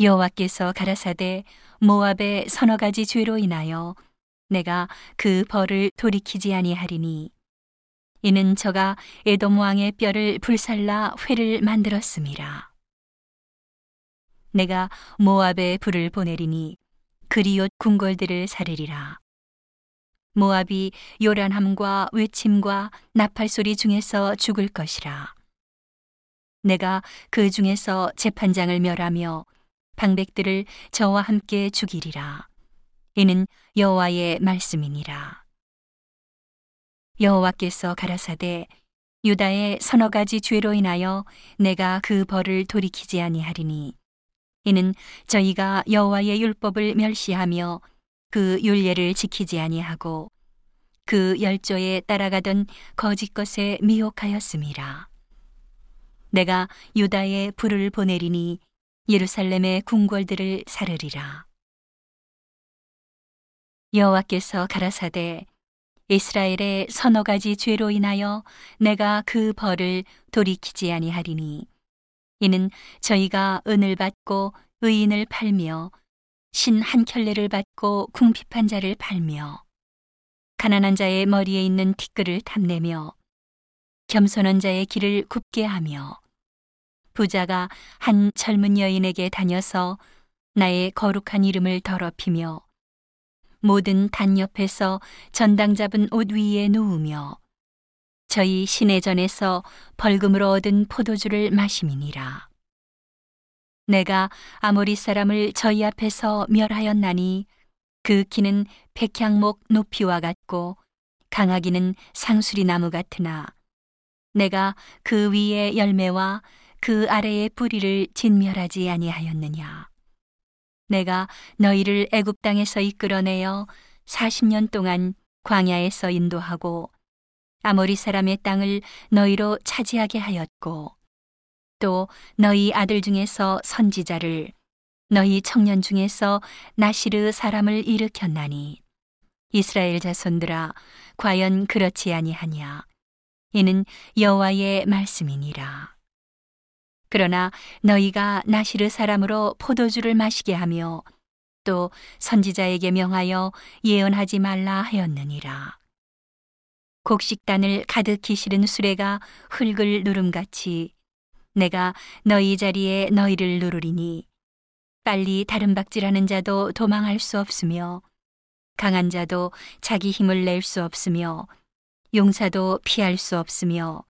여호와께서 가라사대 모압의 서너 가지 죄로 인하여 내가 그 벌을 돌이키지 아니하리니. 이는 저가 에돔 왕의 뼈를 불살라 회를 만들었음이라 내가 모압에 불을 보내리니 그리옷 궁궐들을 사르리라. 모압이 요란함과 외침과 나팔 소리 중에서 죽을 것이라. 내가 그 중에서 재판장을 멸하며 방백들을 저와 함께 죽이리라. 이는 여호와의 말씀이니라. 여호와께서 가라사대 유다의 서너 가지 죄로 인하여 내가 그 벌을 돌이키지 아니하리니. 이는 저희가 여호와의 율법을 멸시하며 그 율례를 지키지 아니하고 그 열조에 따라가던 거짓 것에 미혹하였음이라. 내가 유다에 불을 보내리니 예루살렘의 궁궐들을 사르리라. 여호와께서 가라사대 이스라엘의 서너 가지 죄로 인하여 내가 그 벌을 돌이키지 아니하리니 이는 저희가 은을 받고 의인을 팔며 신 한 켤레를 받고 궁핍한 자를 팔며 가난한 자의 머리에 있는 티끌을 탐내며 겸손한 자의 길을 굽게 하며 부자가 한 젊은 여인에게 다녀서 나의 거룩한 이름을 더럽히며 모든 단 옆에서 전당 잡은 옷 위에 누우며 저희 시내전에서 벌금으로 얻은 포도주를 마심이니라. 내가 아모리 사람을 저희 앞에서 멸하였나니 그 키는 백향목 높이와 같고 강하기는 상수리 나무 같으나 내가 그 위에 열매와 그 아래의 뿌리를 진멸하지 아니하였느냐. 내가 너희를 애굽 땅에서 이끌어내어 40년 동안 광야에서 인도하고 아모리 사람의 땅을 너희로 차지하게 하였고 또 너희 아들 중에서 선지자를 너희 청년 중에서 나시르 사람을 일으켰나니 이스라엘 자손들아 과연 그렇지 아니하냐 이는 여호와의 말씀이니라 그러나 너희가 나시르 사람으로 포도주를 마시게 하며 또 선지자에게 명하여 예언하지 말라 하였느니라. 곡식단을 가득히 실은 수레가 흙을 누름같이 내가 너희 자리에 너희를 누르리니 빨리 다른 박질하는 자도 도망할 수 없으며 강한 자도 자기 힘을 낼 수 없으며 용사도 피할 수 없으며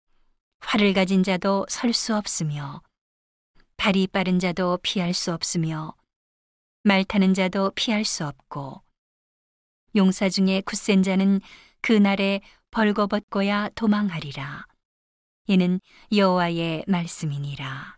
활을 가진 자도 설 수 없으며 발이 빠른 자도 피할 수 없으며 말 타는 자도 피할 수 없고 용사 중에 굳센 자는 그날에 벌거벗고야 도망하리라. 이는 여호와의 말씀이니라